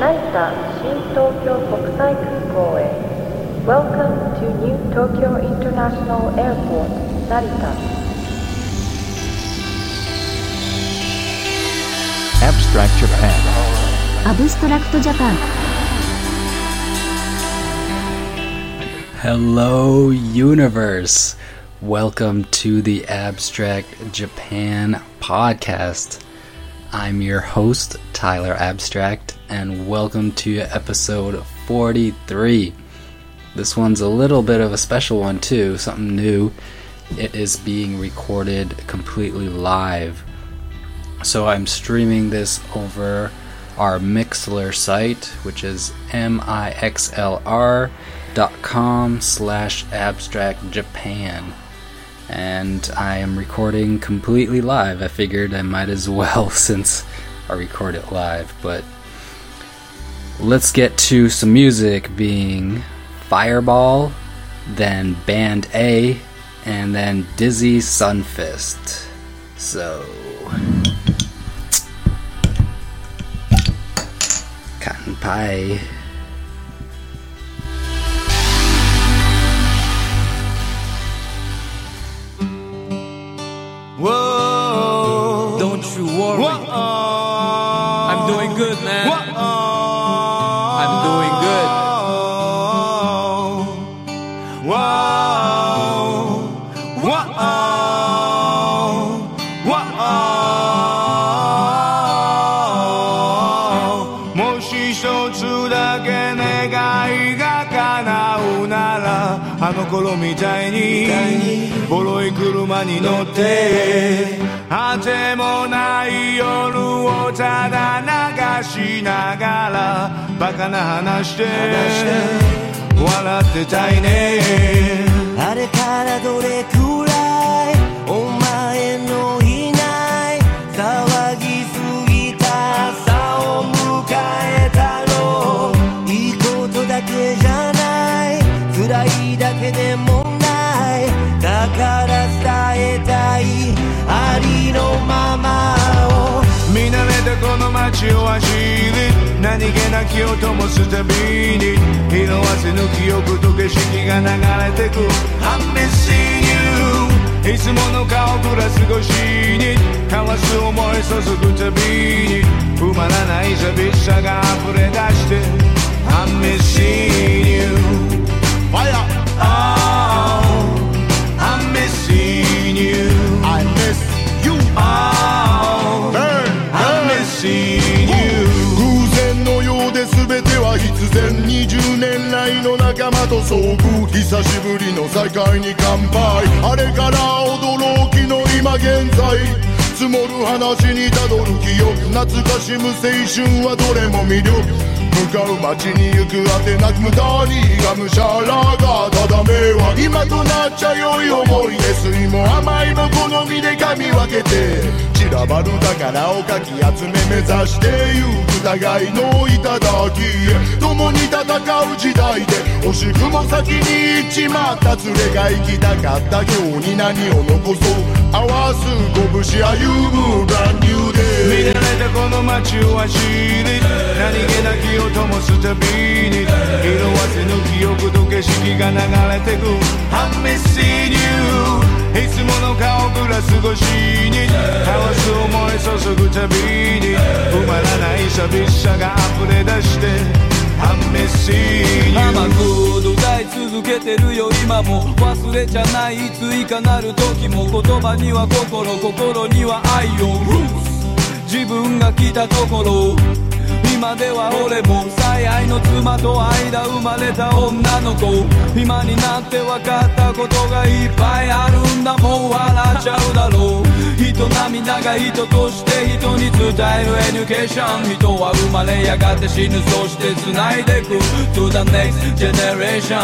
成田新東京国際空港へ Welcome to New Tokyo International Airport 成田 Abstract Japan. アブストラクトジャパン Hello, universe. Welcome to the Abstract Japan podcast. I'm your host, Tyler Abstract, and welcome to episode 43. This one's a little bit of a special one, too, something new. It is being recorded completely live. So I'm streaming this over our Mixlr site, which is mixlr.com slash abstract Japan. And I am recording completely live. I figured I might as well since I record it live. But let's get to some music being Fireball, then Band A, and then Dizzy Sunfist. So. Cotton pie. って果てもない夜をただ流しながらバカな話して笑ってたいね。あれからどれくらいお前のいない騒ぎすぎた朝を迎えたろう。いいことだけじゃない辛いだけでもから伝えたいありのままを見慣れたこの街を走り何気なき音もすたびに色あせぬ記憶と景色が流れてく I'm missing you いつもの顔ぶら過ごしに交わす思い注ぐたびに埋まらない寂しさが溢れ出して I'm missing you Fire! Oh, I'm missing you I miss you Oh, I'm missing you 偶然のようで全ては必然20年来の仲間と遭遇久しぶりの再会に乾杯あれから驚きの今現在積もる話にたどる記憶懐かしむ青春はどれも魅力向かう街に行くあてなく無駄にがむしゃらがただ迷惑今となっちゃ良い思い出酸いも甘いも好みで噛み分けて散らばる宝をかき集め目指してゆく互いの頂へ共に戦う。時代で惜しくも先に行っちまった連れが行きたかった今日に何を残そう合わす拳歩む brand new 見 day 慣れたこの街を走り何気なき音もすたびに色あせぬ記憶と景色が流れてく。I'm missing you いつもの顔ぶら過ごしに交わす思い注ぐたびに埋まらない寂しさが溢れ出して I'm missing you く歌い続けてるよ今も。忘れちゃないいついかなる時も。言葉には心心には愛を。自分が来たところ。今では俺も最愛の妻と間生まれた女の子。今になって分かったことがいっぱいあるんだもう笑っちゃうだろう。人並みなが人として人に伝えるエデュケーション。人は生まれやがて死ぬ。そして繋いでく。To the next generation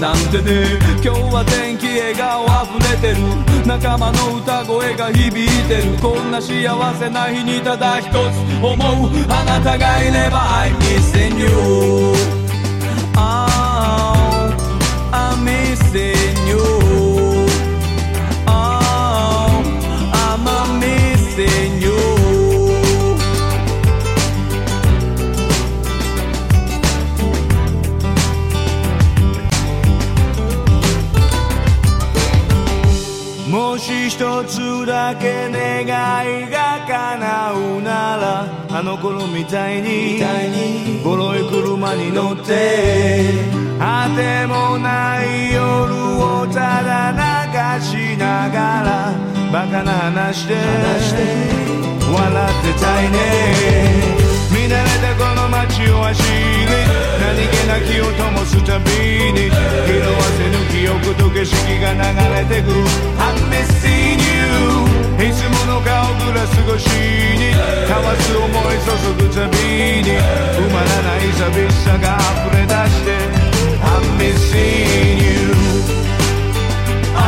なんてね。今日は天気笑顔溢れてる。仲間の歌声が響いてるこんな幸せな日にただ一つ思うあなたがいれば I'm missing you Oh I'm missing you Oh I'm missing you し一つだけ願いが叶うならあの頃みたいにボロい車に乗って果てもない夜をただ流しながらバカな話で。笑ってたいね。慣れたこの街を走り何気なきを灯すたびに色あせぬ記憶と景色が流れてく。I'm missing you いつもの顔グラス越しに交わす思い注ぐたびに埋まらない寂しさが溢れ出して I'm missing you Oh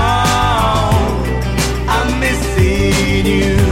I'm missing you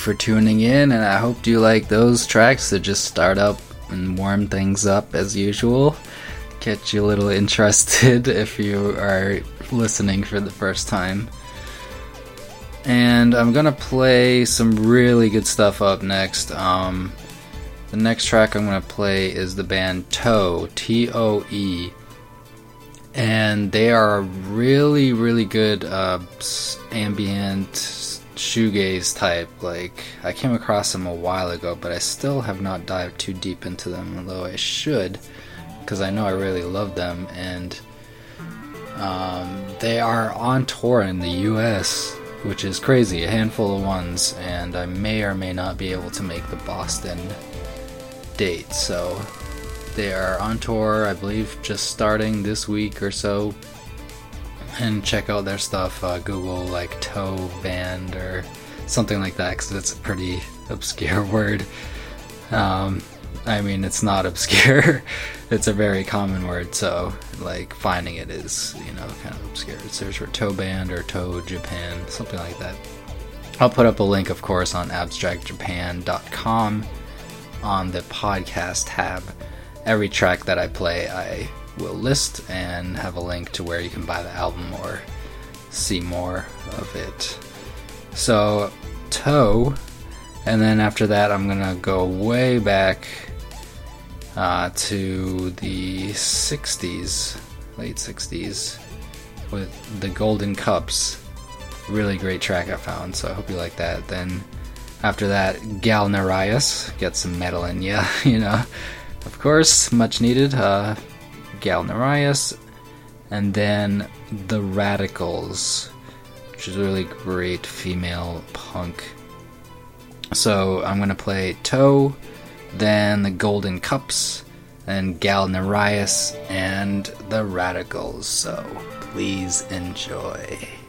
for tuning in, and I hope you like those tracks that just start up and warm things up as usual. Get you a little interested if you are listening for the first time. And I'm gonna play some really good stuff up next. Um, the next track I'm gonna play is the band Toe, T O E and they are really really good uh, ambient shoegaze type like i came across them a while ago but i still have not dived too deep into them although i should because i know i really love them and um, they are on tour in the us which is crazy a handful of ones and i may or may not be able to make the boston date so they are on tour, I believe, just starting this week or so. And check out their stuff. Uh, Google like toe band or something like that because it's a pretty obscure word. Um, I mean, it's not obscure. it's a very common word, so like finding it is, you know, kind of obscure. Search for toe band or toe Japan, something like that. I'll put up a link, of course, on abstractjapan.com on the podcast tab. Every track that I play, I will list and have a link to where you can buy the album or see more of it. So, Toe, and then after that, I'm gonna go way back uh, to the 60s, late 60s, with the Golden Cups. Really great track I found, so I hope you like that. Then after that, Galneryus, get some metal in ya, you know. Of course, much needed. Uh, Galneryus, and then the Radicals, which is a really great female punk. So I'm gonna play Toe, then the Golden Cups, then Galneryus, and the Radicals. So please enjoy.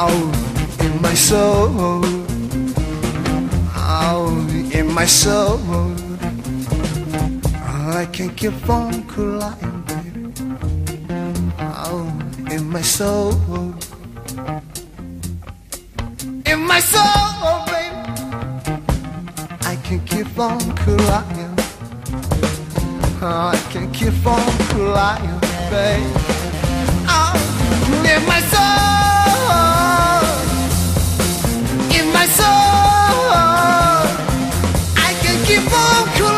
out in my soul, out in my soul. I can keep on crying, baby, out in my soul, in my soul, baby. I can keep on crying. I can keep on crying, baby. Out in my soul. my soul. I can keep on cool.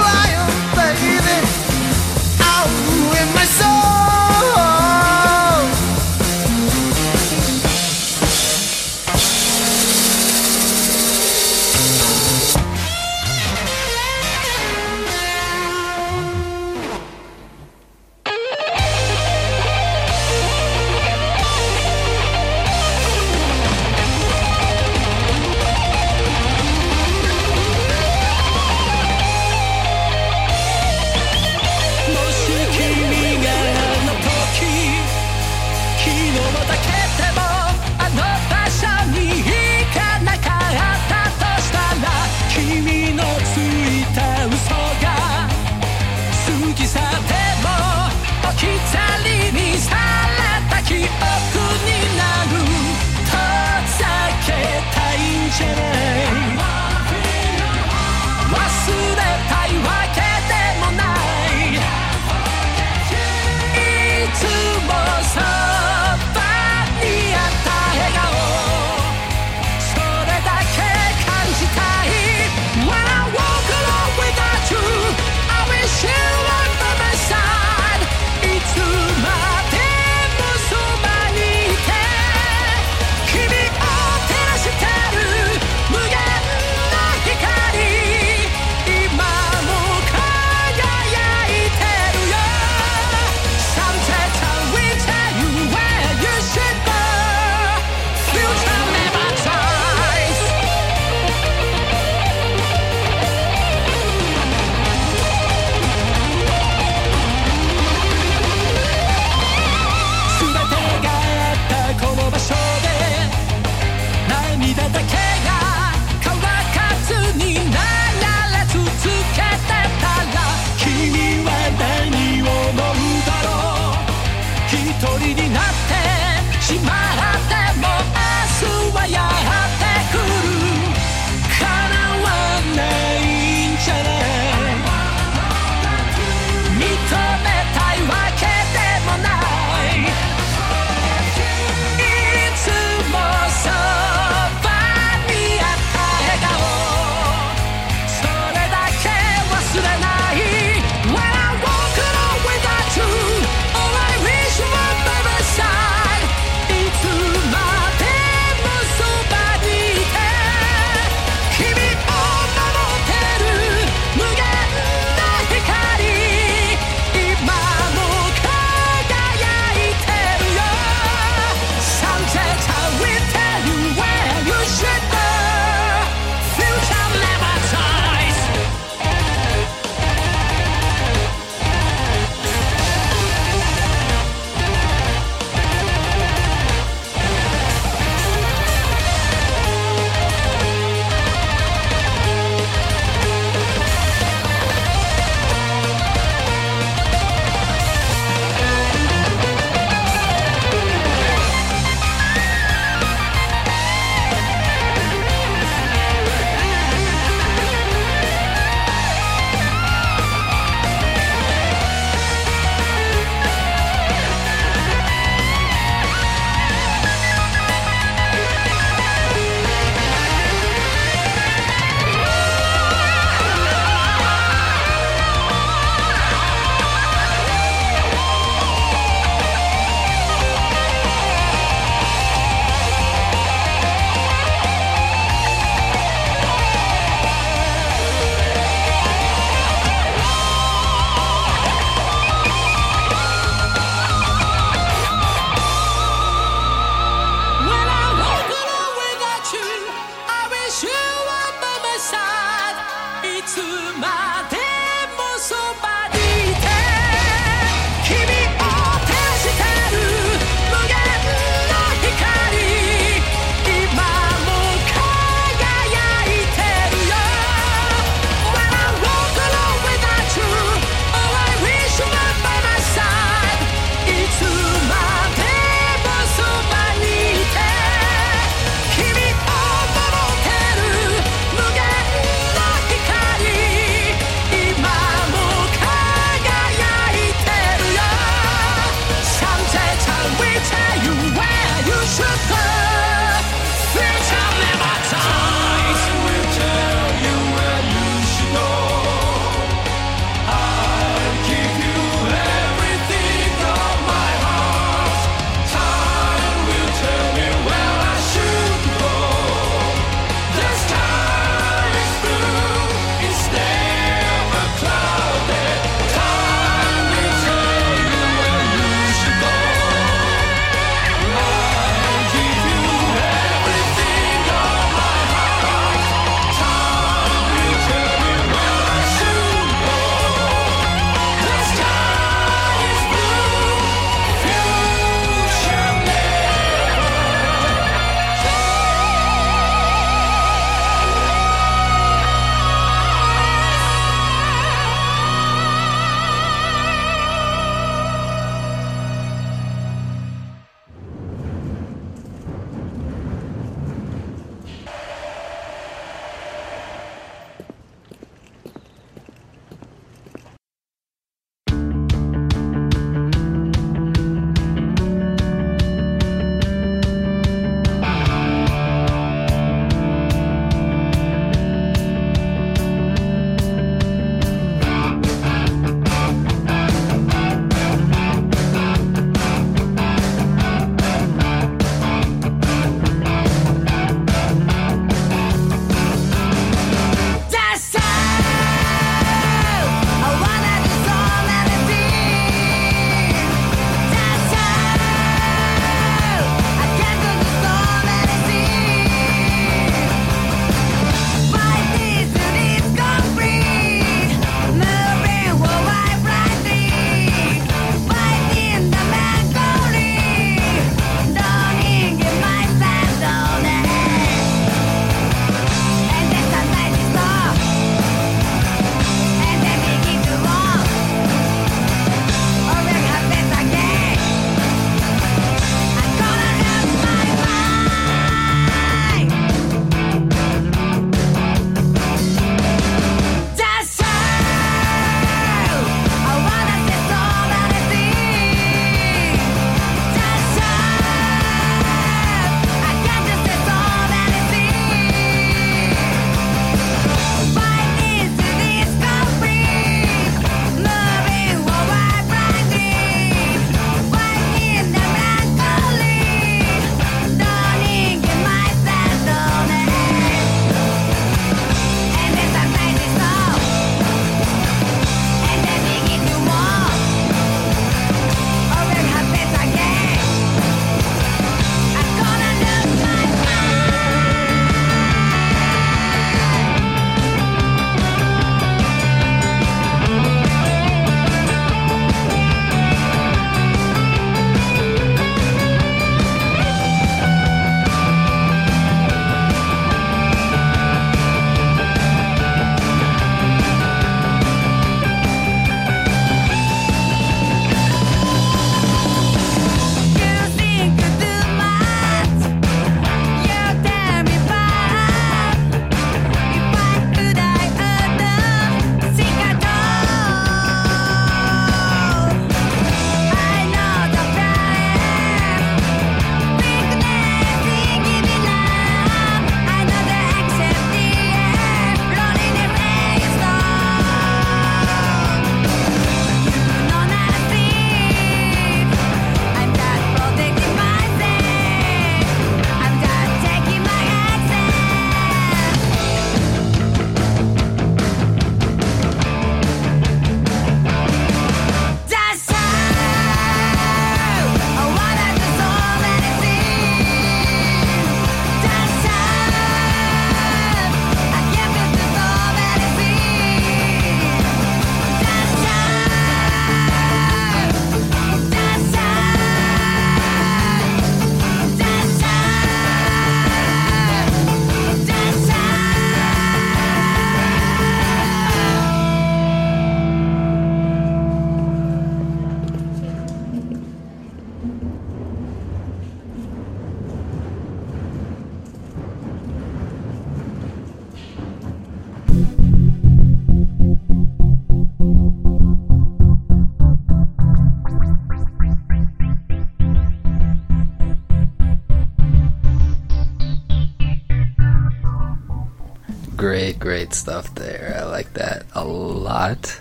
Stuff there. I like that a lot.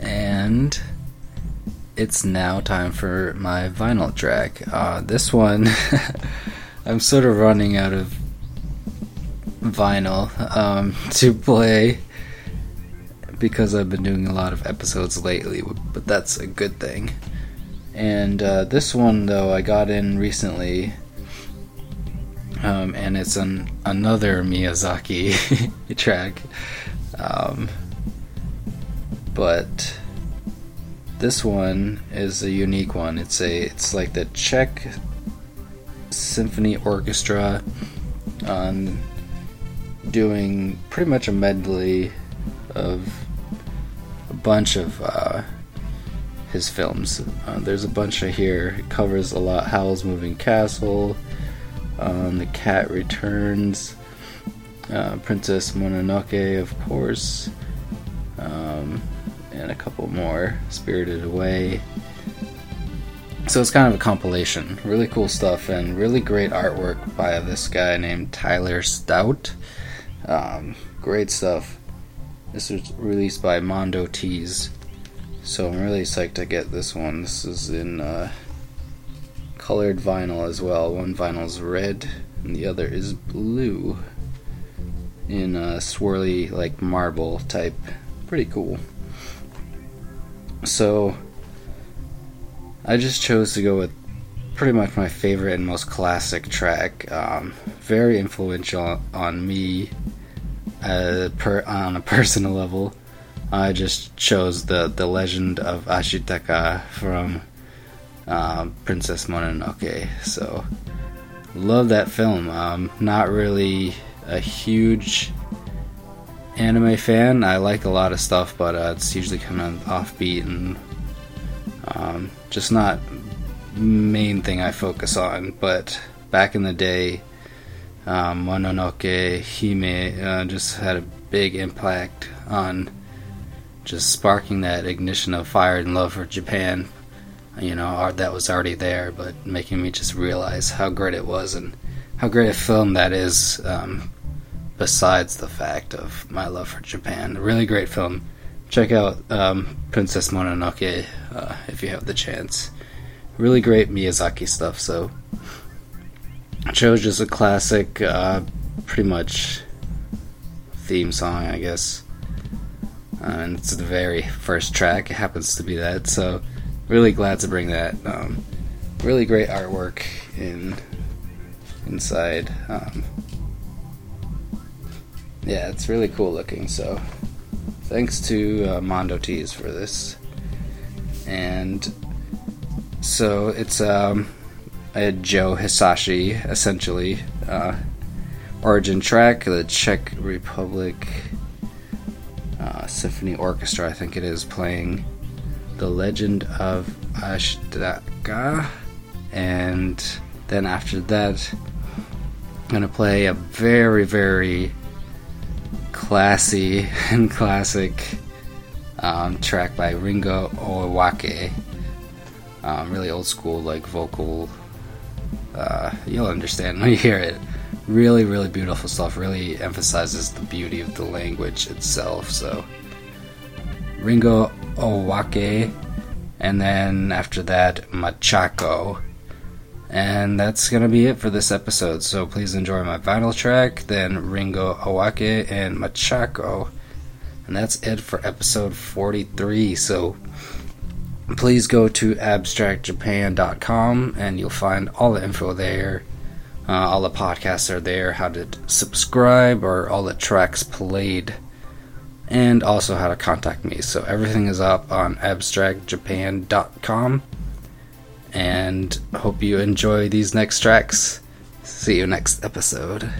And it's now time for my vinyl track. Uh, this one, I'm sort of running out of vinyl um, to play because I've been doing a lot of episodes lately, but that's a good thing. And uh, this one, though, I got in recently, um, and it's an another Miyazaki track. Um, but this one is a unique one. It's a it's like the Czech Symphony Orchestra on doing pretty much a medley of a bunch of uh, his films. Uh, there's a bunch of here. It covers a lot. Howl's Moving Castle, um, The Cat Returns, uh, Princess Mononoke, of course, um, and a couple more. Spirited Away. So it's kind of a compilation. Really cool stuff and really great artwork by this guy named Tyler Stout. Um, great stuff. This was released by Mondo Tees. So I'm really psyched to get this one. This is in uh, colored vinyl as well. One vinyl's red and the other is blue. In a swirly, like marble type. Pretty cool. So I just chose to go with pretty much my favorite and most classic track. Um, very influential on me uh, per, on a personal level. I just chose the the Legend of Ashitaka from uh, Princess Mononoke. So love that film. Um, not really a huge anime fan. I like a lot of stuff, but uh, it's usually kind of offbeat and um, just not main thing I focus on. But back in the day, um, Mononoke Hime uh, just had a big impact on just sparking that ignition of fire and love for Japan. You know, that was already there, but making me just realize how great it was and how great a film that is. Um, besides the fact of my love for Japan, a really great film. Check out um, Princess Mononoke uh, if you have the chance. Really great Miyazaki stuff. So, chose just a classic, uh, pretty much theme song, I guess. Uh, and it's the very first track. It happens to be that. So, really glad to bring that. Um, really great artwork in inside. Um, yeah, it's really cool looking. So, thanks to uh, Mondo Tees for this. And so it's um, a Joe Hisaishi essentially uh, origin track, the Czech Republic uh, Symphony Orchestra, I think it is, playing The Legend of Ashitaka. And then after that, I'm going to play a very, very classy and classic um, track by Ringo Oiwake. Um, really old school, like vocal. Uh, you'll understand when you hear it. Really, really beautiful stuff. Really emphasizes the beauty of the language itself. So, Ringo Oiwake, and then after that, Machako. And that's gonna be it for this episode. So please enjoy my vinyl track, then Ringo Oiwake and Machako. And that's it for episode 43. So please go to abstractjapan.com and you'll find all the info there. Uh, all the podcasts are there, how to subscribe, or all the tracks played, and also how to contact me. So everything is up on abstractjapan.com. And hope you enjoy these next tracks. See you next episode.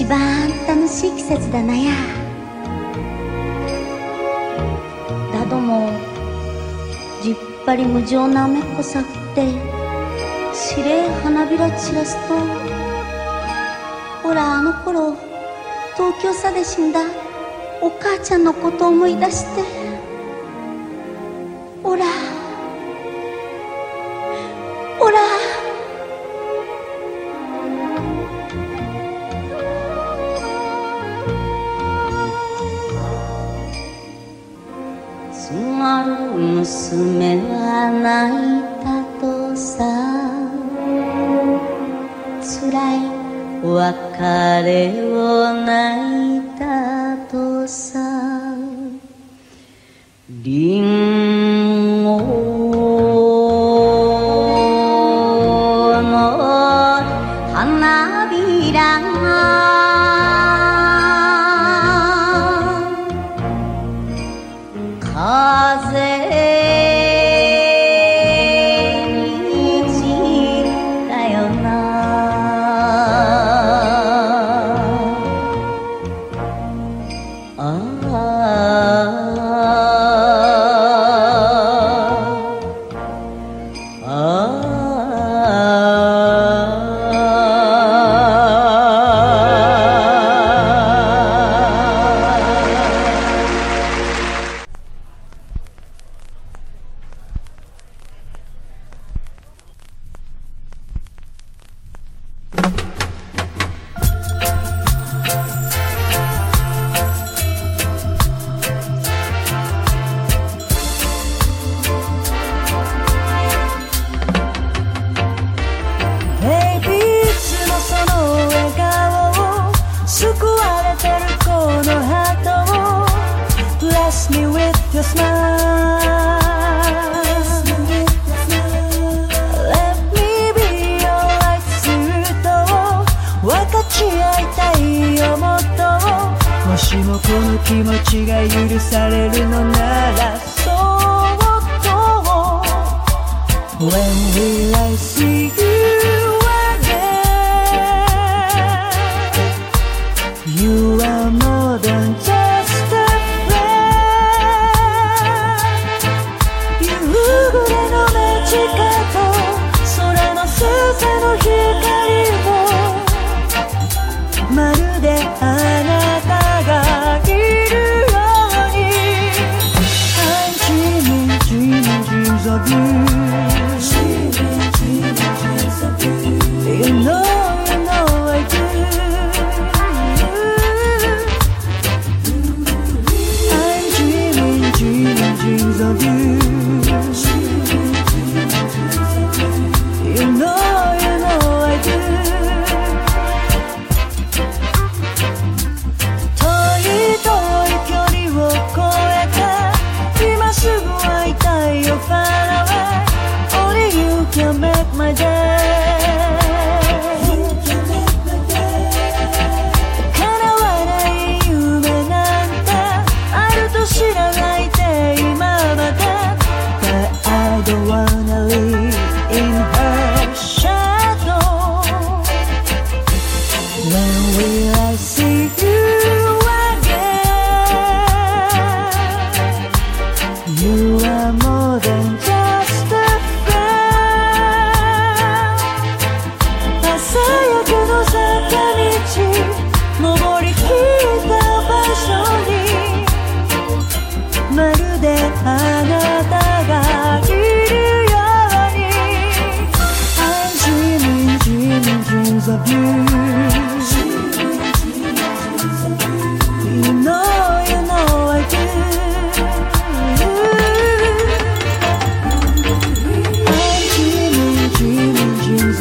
一番楽しい季節だなや。だどもじっぱり無情な雨っこさってしれえ花びら散らすとほらあの頃東京さで死んだお母ちゃんのこと思い出して。娘は泣いたとさ。辛い別れを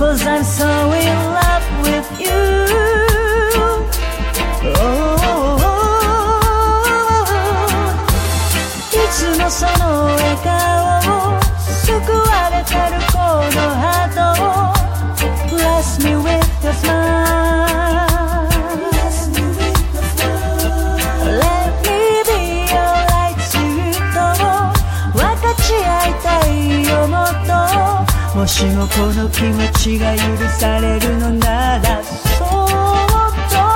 Cause I'm so in love with you oh, いつもその笑顔を救われてるこの しもこの気持ちが許されるのならそっと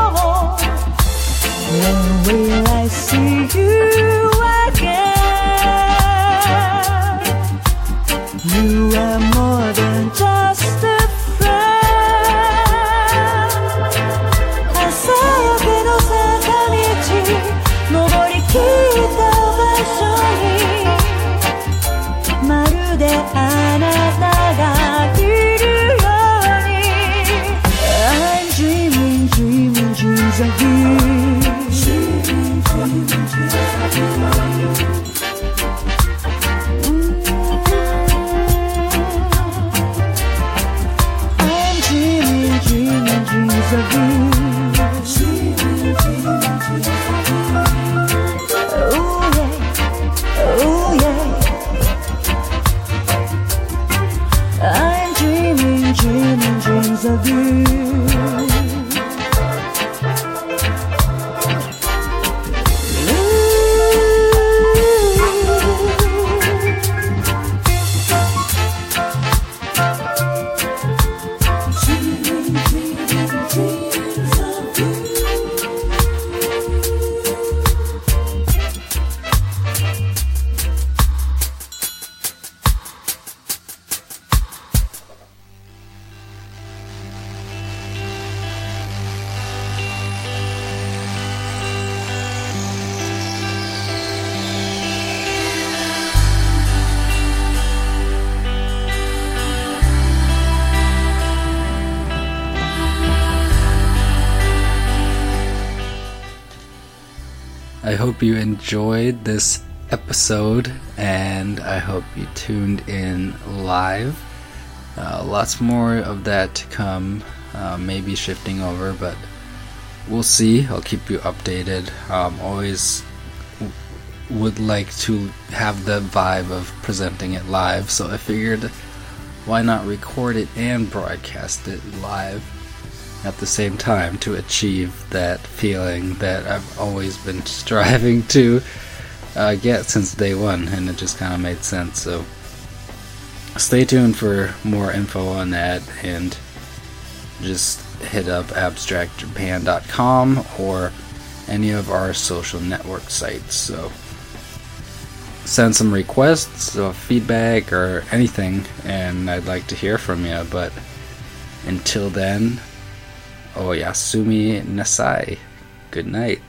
dreaming dreams enjoyed this episode and I hope you tuned in live. Uh, lots more of that to come, uh, maybe shifting over, but we'll see. I'll keep you updated. Um, always w- would like to have the vibe of presenting it live, so I figured why not record it and broadcast it live at the same time to achieve that feeling that I've always been striving to uh, get since day one, and it just kind of made sense. So stay tuned for more info on that, and just hit up abstractjapan.com or any of our social network sites. So send some requests or feedback or anything, and I'd like to hear from you. But until then, Oh, Oyasumi Nasai. Good night.